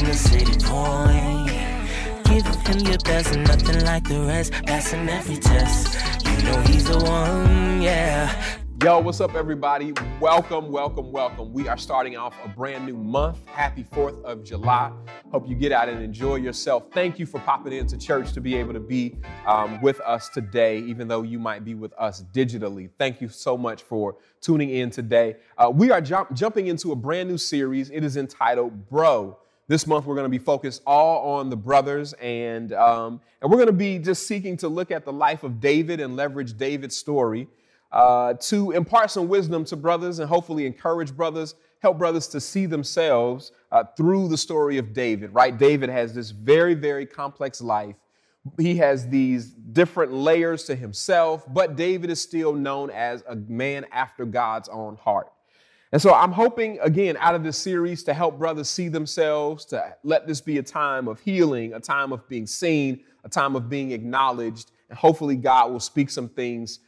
The city point. Him your best, nothing like the rest, passing every test. You know he's the one, yeah. Yo, what's up, everybody? Welcome, welcome, welcome. We are starting off a brand new month. Happy 4th of July. Hope you get out and enjoy yourself. Thank you for popping into church to be able to be um, with us today, even though you might be with us digitally. Thank you so much for tuning in today. Uh, we are jump- jumping into a brand new series. It is entitled Bro. This month, we're going to be focused all on the brothers, and, um, and we're going to be just seeking to look at the life of David and leverage David's story uh, to impart some wisdom to brothers and hopefully encourage brothers, help brothers to see themselves uh, through the story of David, right? David has this very, very complex life. He has these different layers to himself, but David is still known as a man after God's own heart. And so I'm hoping, again, out of this series to help brothers see themselves, to let this be a time of healing, a time of being seen, a time of being acknowledged. And hopefully, God will speak some things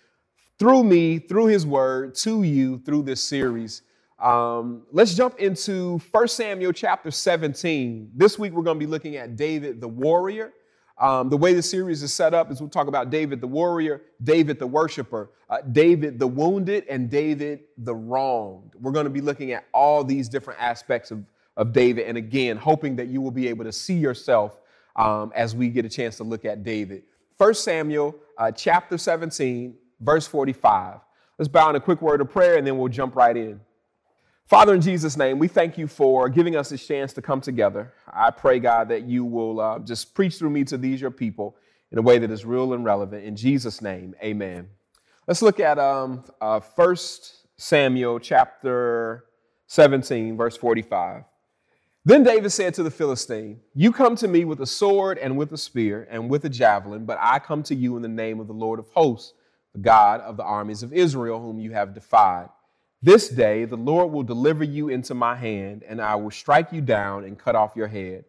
through me, through his word, to you through this series. Um, let's jump into 1 Samuel chapter 17. This week we're going to be looking at David the warrior. Um, the way the series is set up is we'll talk about David the warrior, David the worshiper, uh, David the wounded, and David the wronged. We're going to be looking at all these different aspects of, of David. And again, hoping that you will be able to see yourself um, as we get a chance to look at David. 1 Samuel uh, chapter 17, verse 45. Let's bow in a quick word of prayer and then we'll jump right in. Father, in Jesus' name, we thank you for giving us this chance to come together. I pray, God, that you will uh, just preach through me to these, your people, in a way that is real and relevant. In Jesus' name, amen. Let's look at um, uh, 1 Samuel chapter 17, verse 45. Then David said to the Philistine, You come to me with a sword and with a spear and with a javelin, but I come to you in the name of the Lord of hosts the God of the armies of Israel, whom you have defied. This day the Lord will deliver you into my hand, and I will strike you down and cut off your head.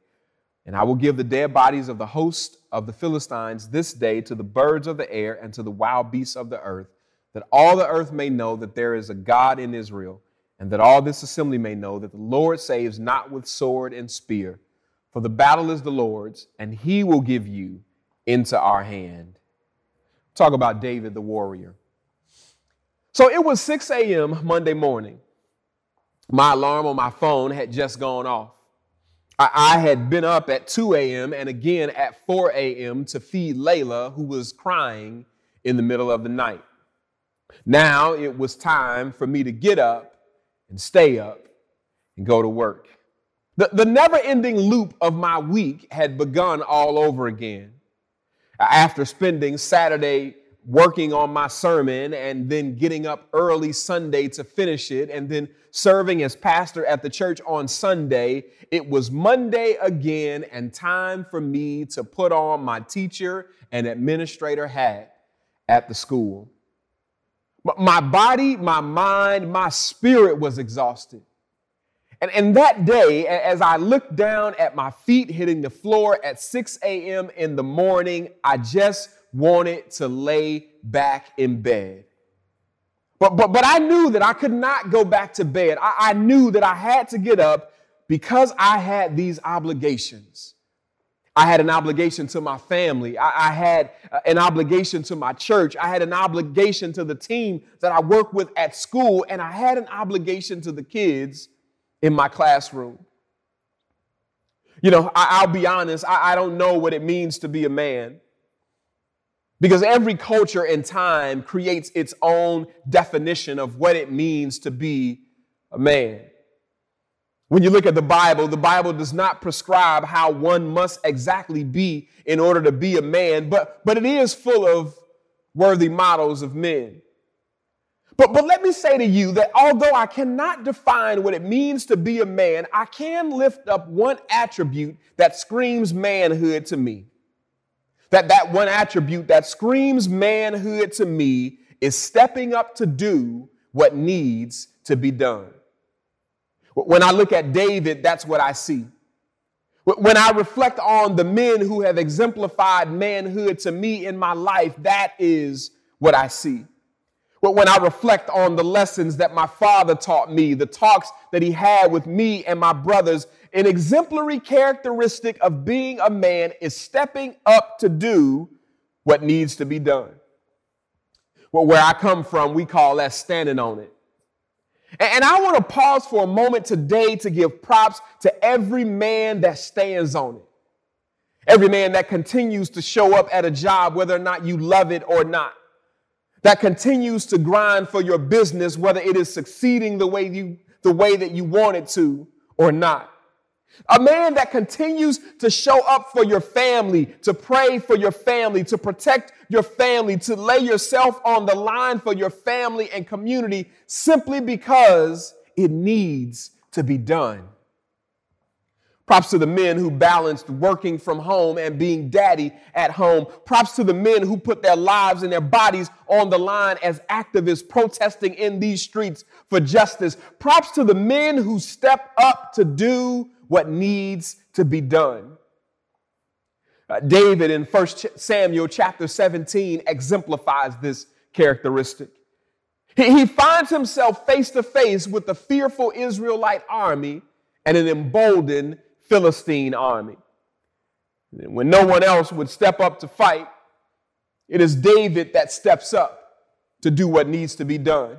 And I will give the dead bodies of the host of the Philistines this day to the birds of the air and to the wild beasts of the earth, that all the earth may know that there is a God in Israel, and that all this assembly may know that the Lord saves not with sword and spear. For the battle is the Lord's, and he will give you into our hand. Talk about David the warrior. So it was 6 a.m. Monday morning. My alarm on my phone had just gone off. I, had been up at 2 a.m. and again at 4 a.m. to feed Layla, who was crying in the middle of the night. Now it was time for me to get up and stay up and go to work. The, the never ending loop of my week had begun all over again after spending Saturday working on my sermon and then getting up early Sunday to finish it and then serving as pastor at the church on Sunday, it was Monday again and time for me to put on my teacher and administrator hat at the school. My body, my mind, my spirit was exhausted. And, and that day, as I looked down at my feet hitting the floor at 6 a.m. in the morning, I just wanted to lay back in bed. But, but, but I knew that I could not go back to bed. I, I knew that I had to get up because I had these obligations. I had an obligation to my family. I, I, had uh, an obligation to my church. I had an obligation to the team that I work with at school. And I had an obligation to the kids in my classroom. You know, I, will be honest, I, I don't know what it means to be a man. Because every culture and time creates its own definition of what it means to be a man. When you look at the Bible, the Bible does not prescribe how one must exactly be in order to be a man, but, but it is full of worthy models of men. But, but let me say to you that although I cannot define what it means to be a man, I can lift up one attribute that screams manhood to me. That that one attribute that screams manhood to me is stepping up to do what needs to be done. When I look at David, that's what I see. When I reflect on the men who have exemplified manhood to me in my life, that is what I see. But when I reflect on the lessons that my father taught me, the talks that he had with me and my brothers, an exemplary characteristic of being a man is stepping up to do what needs to be done. Well, where I come from, we call that standing on it. And I want to pause for a moment today to give props to every man that stands on it. Every man that continues to show up at a job, whether or not you love it or not that continues to grind for your business, whether it is succeeding the way you, the way that you want it to or not. A man that continues to show up for your family, to pray for your family, to protect your family, to lay yourself on the line for your family and community simply because it needs to be done. Props to the men who balanced working from home and being daddy at home. Props to the men who put their lives and their bodies on the line as activists protesting in these streets for justice. Props to the men who step up to do what needs to be done. Uh, David in 1 Samuel chapter 17 exemplifies this characteristic. He, he finds himself face to face with the fearful Israelite army and an emboldened Philistine army. When no one else would step up to fight, it is David that steps up to do what needs to be done.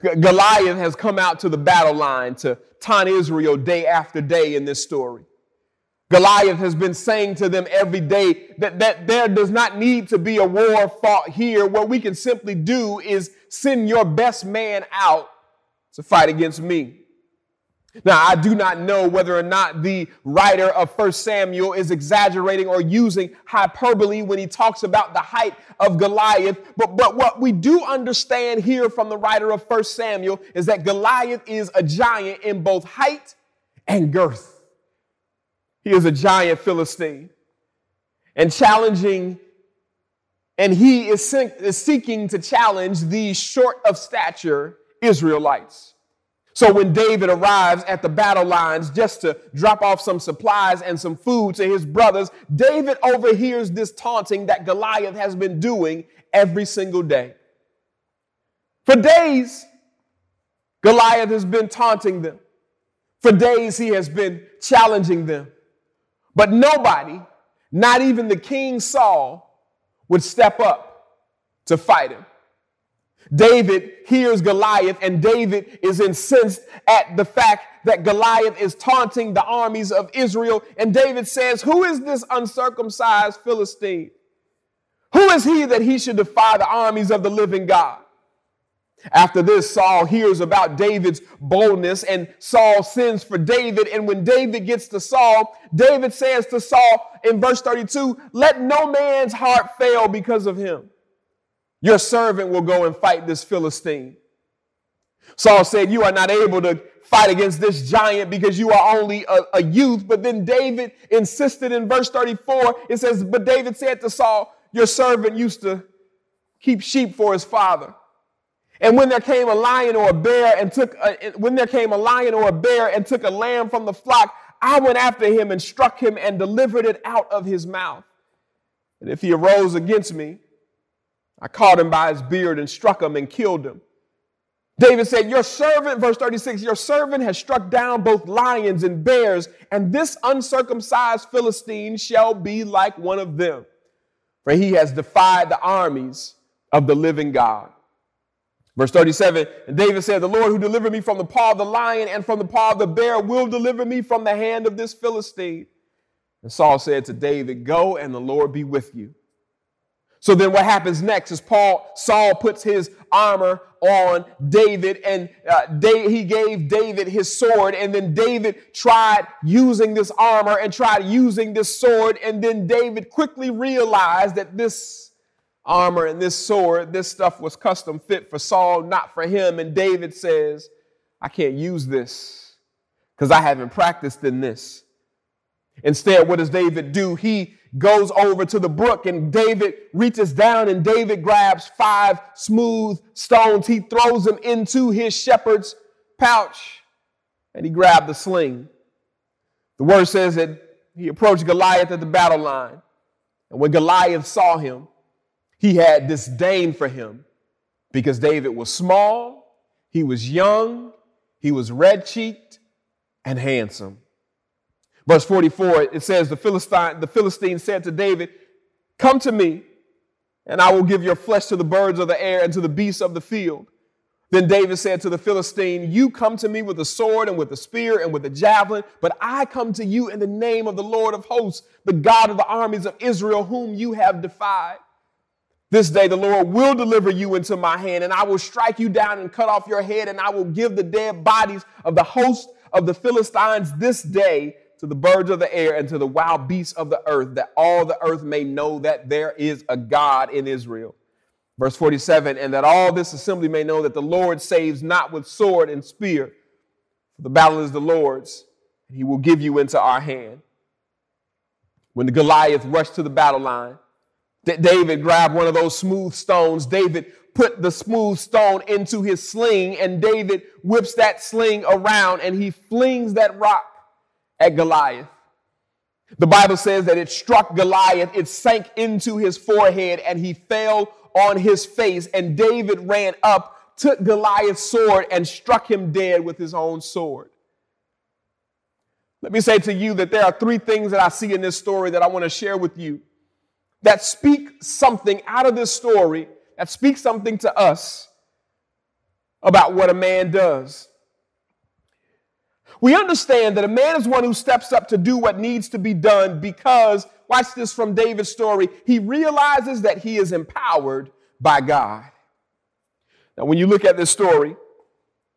Goliath has come out to the battle line to taunt Israel day after day in this story. Goliath has been saying to them every day that, that there does not need to be a war fought here. What we can simply do is send your best man out to fight against me. Now, I do not know whether or not the writer of 1 Samuel is exaggerating or using hyperbole when he talks about the height of Goliath, but, but what we do understand here from the writer of 1 Samuel is that Goliath is a giant in both height and girth. He is a giant Philistine and challenging, and he is, is seeking to challenge these short of stature Israelites. So when David arrives at the battle lines just to drop off some supplies and some food to his brothers, David overhears this taunting that Goliath has been doing every single day. For days, Goliath has been taunting them. For days, he has been challenging them. But nobody, not even the king Saul, would step up to fight him. David hears Goliath, and David is incensed at the fact that Goliath is taunting the armies of Israel. And David says, Who is this uncircumcised Philistine? Who is he that he should defy the armies of the living God? After this, Saul hears about David's boldness and Saul sends for David. And when David gets to Saul, David says to Saul in verse 32, Let no man's heart fail because of him. Your servant will go and fight this Philistine. Saul said, You are not able to fight against this giant because you are only a, a, youth. But then David insisted in verse 34, it says, But David said to Saul, Your servant used to keep sheep for his father. And when there came a lion or a bear and took, a, when there came a lion or a bear and took a lamb from the flock, I went after him and struck him and delivered it out of his mouth. And if he arose against me, I caught him by his beard and struck him and killed him. David said, Your servant, verse 36, your servant has struck down both lions and bears, and this uncircumcised Philistine shall be like one of them, for he has defied the armies of the living God. Verse 37, and David said, The Lord who delivered me from the paw of the lion and from the paw of the bear will deliver me from the hand of this Philistine. And Saul said to David, Go and the Lord be with you. So then what happens next is Paul, Saul puts his armor on David and uh, he gave David his sword and then David tried using this armor and tried using this sword and then David quickly realized that this armor and this sword, this stuff was custom fit for Saul, not for him. And David says, I can't use this because I haven't practiced in this. Instead, what does David do? He goes over to the brook and David reaches down and David grabs five smooth stones. He throws them into his shepherd's pouch and he grabbed the sling. The word says that he approached Goliath at the battle line. And when Goliath saw him, he had disdain for him because David was small, he was young, he was red cheeked and handsome. Verse 44, it says, the Philistine, the Philistine said to David, Come to me, and I will give your flesh to the birds of the air and to the beasts of the field. Then David said to the Philistine, You come to me with a sword and with a spear and with a javelin, but I come to you in the name of the Lord of hosts, the God of the armies of Israel, whom you have defied. This day the Lord will deliver you into my hand, and I will strike you down and cut off your head, and I will give the dead bodies of the host of the Philistines this day to the birds of the air and to the wild beasts of the earth, that all the earth may know that there is a God in Israel. Verse 47 And that all this assembly may know that the Lord saves not with sword and spear, for the battle is the Lord's, and he will give you into our hand. When the Goliath rushed to the battle line, David grabbed one of those smooth stones. David put the smooth stone into his sling, and David whips that sling around and he flings that rock at Goliath. The Bible says that it struck Goliath, it sank into his forehead, and he fell on his face. And David ran up, took Goliath's sword, and struck him dead with his own sword. Let me say to you that there are three things that I see in this story that I want to share with you that speak something out of this story, that speak something to us about what a man does. We understand that a man is one who steps up to do what needs to be done because, watch this from David's story, he realizes that he is empowered by God. Now, when you look at this story,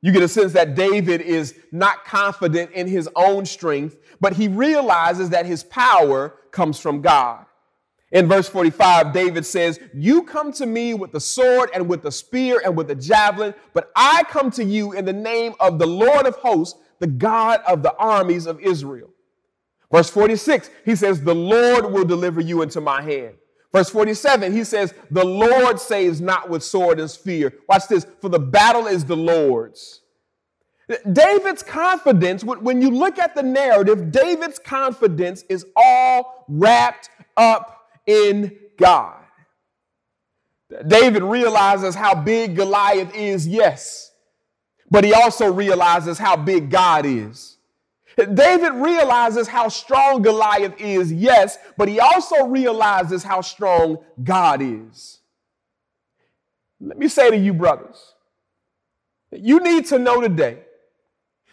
you get a sense that David is not confident in his own strength, but he realizes that his power comes from God. In verse 45, David says, You come to me with the sword and with the spear and with the javelin, but I come to you in the name of the Lord of hosts, the God of the armies of Israel. Verse 46, he says, The Lord will deliver you into my hand. Verse 47, he says, The Lord saves not with sword and spear. Watch this, for the battle is the Lord's. David's confidence, when you look at the narrative, David's confidence is all wrapped up in God. David realizes how big Goliath is, yes but he also realizes how big God is. David realizes how strong Goliath is, yes, but he also realizes how strong God is. Let me say to you, brothers, you need to know today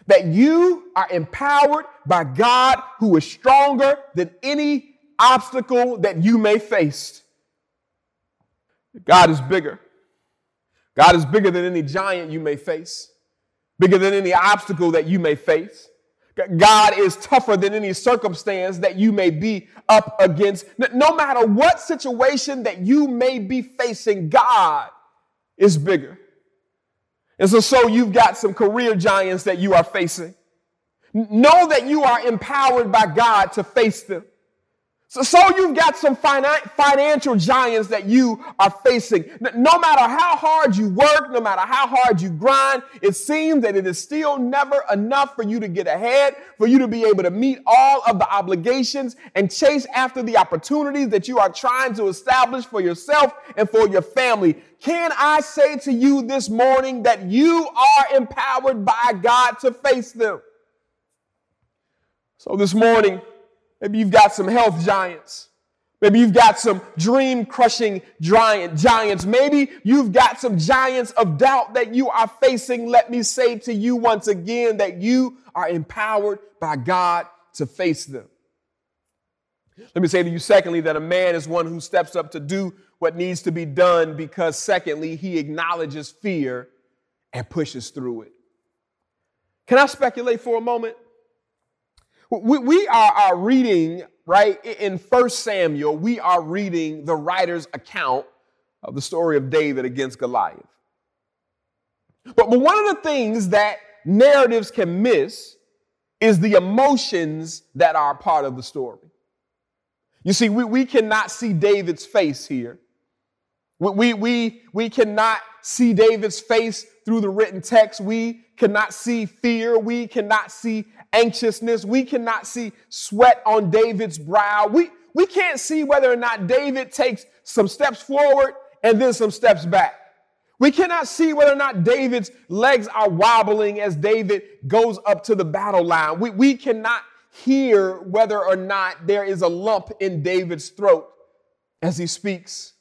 that you are empowered by God who is stronger than any obstacle that you may face. God is bigger. God is bigger than any giant you may face bigger than any obstacle that you may face. God is tougher than any circumstance that you may be up against. No matter what situation that you may be facing, God is bigger. And so, so you've got some career giants that you are facing. Know that you are empowered by God to face them. So, so you've got some financial giants that you are facing. No matter how hard you work, no matter how hard you grind, it seems that it is still never enough for you to get ahead, for you to be able to meet all of the obligations and chase after the opportunities that you are trying to establish for yourself and for your family. Can I say to you this morning that you are empowered by God to face them? So this morning, Maybe you've got some health giants. Maybe you've got some dream crushing giant giants. Maybe you've got some giants of doubt that you are facing. Let me say to you once again that you are empowered by God to face them. Let me say to you, secondly, that a man is one who steps up to do what needs to be done because, secondly, he acknowledges fear and pushes through it. Can I speculate for a moment? We, we are, are reading, right, in First Samuel, we are reading the writer's account of the story of David against Goliath. But, but one of the things that narratives can miss is the emotions that are part of the story. You see, we, we cannot see David's face here. We, we, we, we cannot see David's face through the written text. We cannot see fear. We cannot see anxiousness. We cannot see sweat on David's brow. We, we can't see whether or not David takes some steps forward and then some steps back. We cannot see whether or not David's legs are wobbling as David goes up to the battle line. We, we cannot hear whether or not there is a lump in David's throat as he speaks.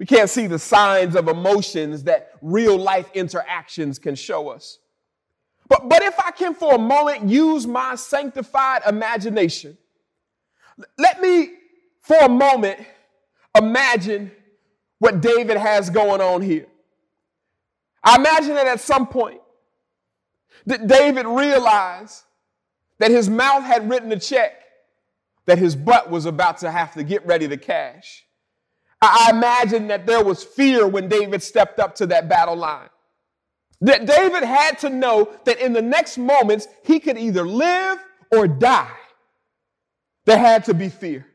We can't see the signs of emotions that real life interactions can show us. But, but if I can for a moment use my sanctified imagination, let me for a moment imagine what David has going on here. I imagine that at some point that David realized that his mouth had written a check that his butt was about to have to get ready to cash. I imagine that there was fear when David stepped up to that battle line. That David had to know that in the next moments he could either live or die. There had to be fear.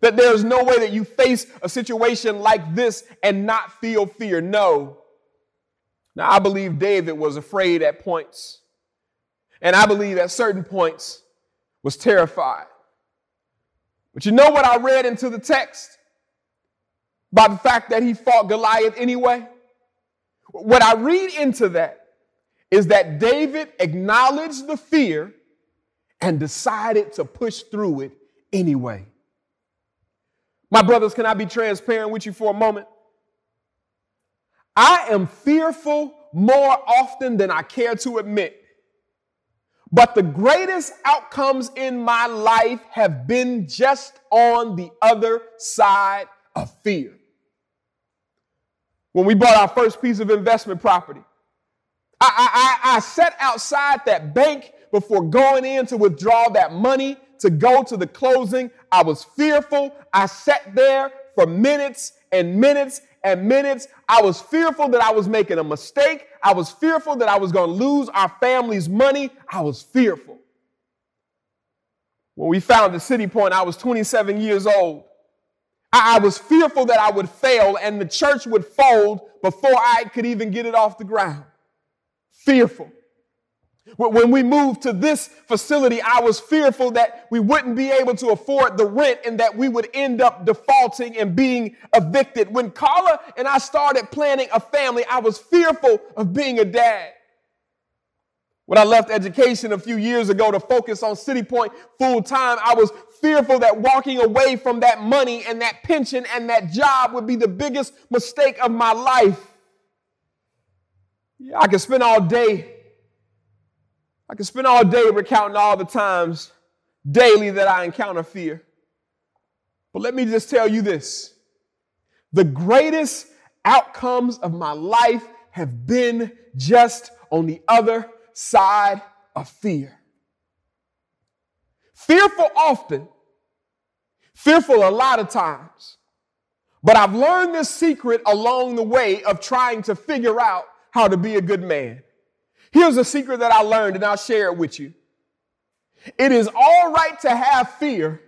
That there's no way that you face a situation like this and not feel fear. No. Now, I believe David was afraid at points. And I believe at certain points was terrified. But you know what I read into the text? By the fact that he fought Goliath anyway? What I read into that is that David acknowledged the fear and decided to push through it anyway. My brothers, can I be transparent with you for a moment? I am fearful more often than I care to admit. But the greatest outcomes in my life have been just on the other side of fear. When we bought our first piece of investment property, I, I, I, sat outside that bank before going in to withdraw that money to go to the closing. I was fearful. I sat there for minutes and minutes and minutes. I was fearful that I was making a mistake. I was fearful that I was going to lose our family's money. I was fearful. When we found the City Point, I was 27 years old. I, was fearful that I would fail and the church would fold before I could even get it off the ground. Fearful. When we moved to this facility, I was fearful that we wouldn't be able to afford the rent and that we would end up defaulting and being evicted. When Carla and I started planning a family, I was fearful of being a dad. When I left education a few years ago to focus on City Point full time, I was fearful that walking away from that money and that pension and that job would be the biggest mistake of my life. Yeah, I could spend all day I can spend all day recounting all the times daily that I encounter fear. But let me just tell you this the greatest outcomes of my life have been just on the other side of fear. Fearful often, fearful a lot of times. But I've learned this secret along the way of trying to figure out how to be a good man. Here's a secret that I learned, and I'll share it with you. It is all right to have fear,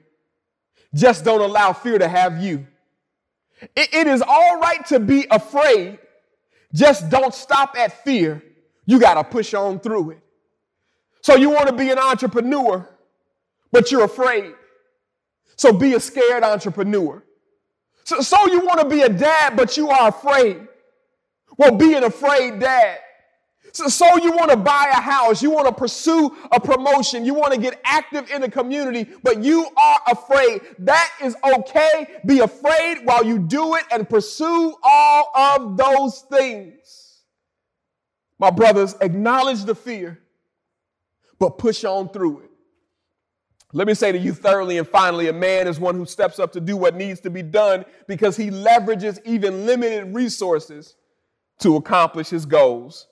just don't allow fear to have you. it, it is all right to be afraid, just don't stop at fear. You got to push on through it. So you want to be an entrepreneur, but you're afraid. So be a scared entrepreneur. So, so you want to be a dad, but you are afraid. Well, be an afraid dad. So, so you want to buy a house, you want to pursue a promotion, you want to get active in the community, but you are afraid. That is okay. Be afraid while you do it and pursue all of those things. My brothers, acknowledge the fear, but push on through it. Let me say to you thoroughly and finally, a man is one who steps up to do what needs to be done because he leverages even limited resources to accomplish his goals.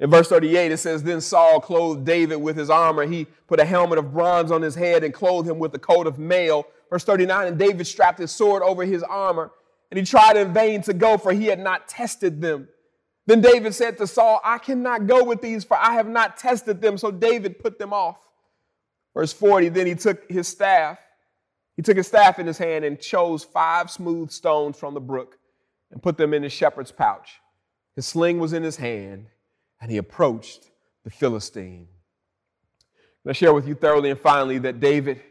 In verse 38, it says, Then Saul clothed David with his armor. He put a helmet of bronze on his head and clothed him with a coat of mail. Verse 39, and David strapped his sword over his armor and he tried in vain to go, for he had not tested them. Then David said to Saul, I cannot go with these, for I have not tested them. So David put them off. Verse 40 Then he took his staff, he took his staff in his hand and chose five smooth stones from the brook and put them in his shepherd's pouch. His sling was in his hand, and he approached the Philistine. I'm share with you thoroughly and finally that David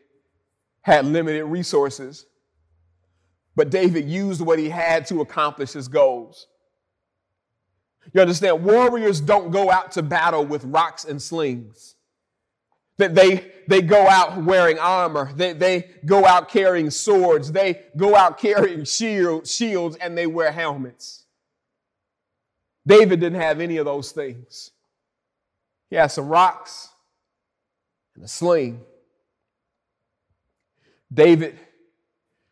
had limited resources, but David used what he had to accomplish his goals. You understand, warriors don't go out to battle with rocks and slings. That they, they go out wearing armor. They, they go out carrying swords. They go out carrying shield, shields and they wear helmets. David didn't have any of those things. He had some rocks and a sling. David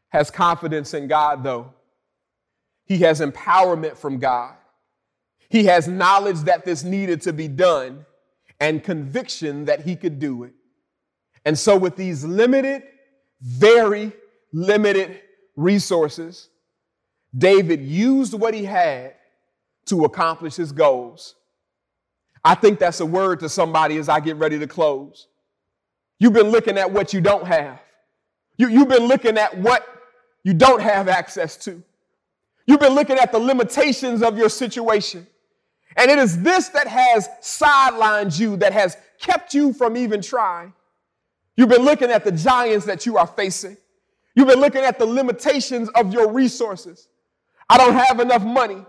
has confidence in God, though. He has empowerment from God. He has knowledge that this needed to be done and conviction that he could do it. And so, with these limited, very limited resources, David used what he had to accomplish his goals. I think that's a word to somebody as I get ready to close. You've been looking at what you don't have. You, you've been looking at what you don't have access to. You've been looking at the limitations of your situation. And it is this that has sidelined you, that has kept you from even trying. You've been looking at the giants that you are facing. You've been looking at the limitations of your resources. I don't have enough money.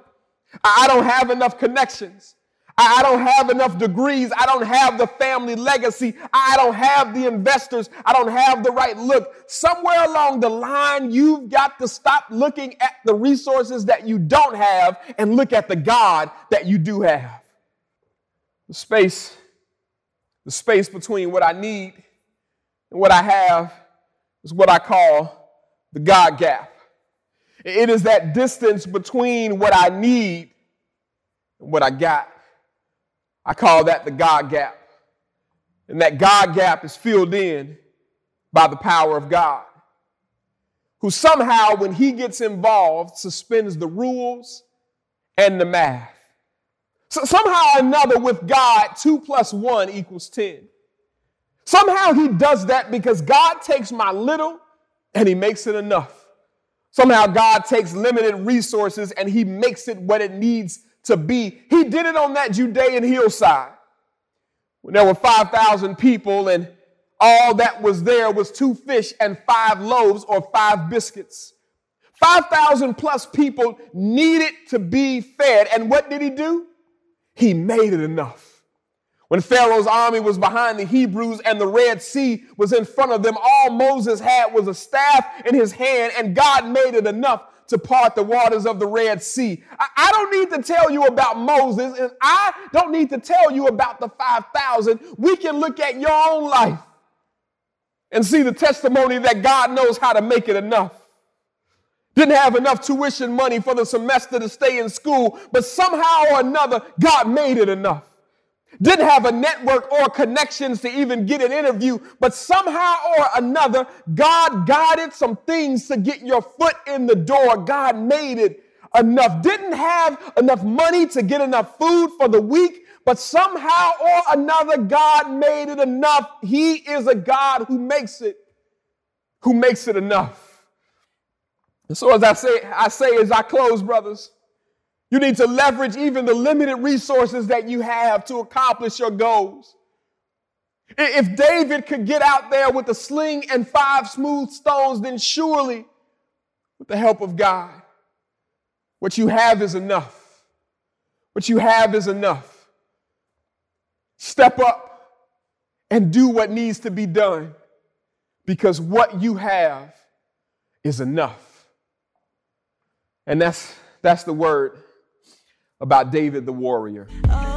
I don't have enough connections. I don't have enough degrees. I don't have the family legacy. I don't have the investors. I don't have the right look. Somewhere along the line, you've got to stop looking at the resources that you don't have and look at the God that you do have. The space, the space between what I need and what I have is what I call the God gap. It is that distance between what I need and what I got. I call that the God gap. And that God gap is filled in by the power of God, who somehow, when he gets involved, suspends the rules and the math. So somehow or another, with God, two plus one equals 10. Somehow he does that because God takes my little and he makes it enough. Somehow God takes limited resources and he makes it what it needs to be. He did it on that Judean hillside when there were 5,000 people and all that was there was two fish and five loaves or five biscuits. 5,000 plus people needed to be fed. And what did he do? He made it enough. When Pharaoh's army was behind the Hebrews and the Red Sea was in front of them, all Moses had was a staff in his hand, and God made it enough to part the waters of the Red Sea. I, I, don't need to tell you about Moses, and I don't need to tell you about the 5,000. We can look at your own life and see the testimony that God knows how to make it enough. Didn't have enough tuition money for the semester to stay in school, but somehow or another, God made it enough didn't have a network or connections to even get an interview, but somehow or another, God guided some things to get your foot in the door. God made it enough. Didn't have enough money to get enough food for the week, but somehow or another, God made it enough. He is a God who makes it, who makes it enough. And so as I say, I say as I close, brothers, you need to leverage even the limited resources that you have to accomplish your goals. If David could get out there with a sling and five smooth stones, then surely, with the help of God, what you have is enough. What you have is enough. Step up and do what needs to be done because what you have is enough. And that's, that's the word about David the warrior. Oh,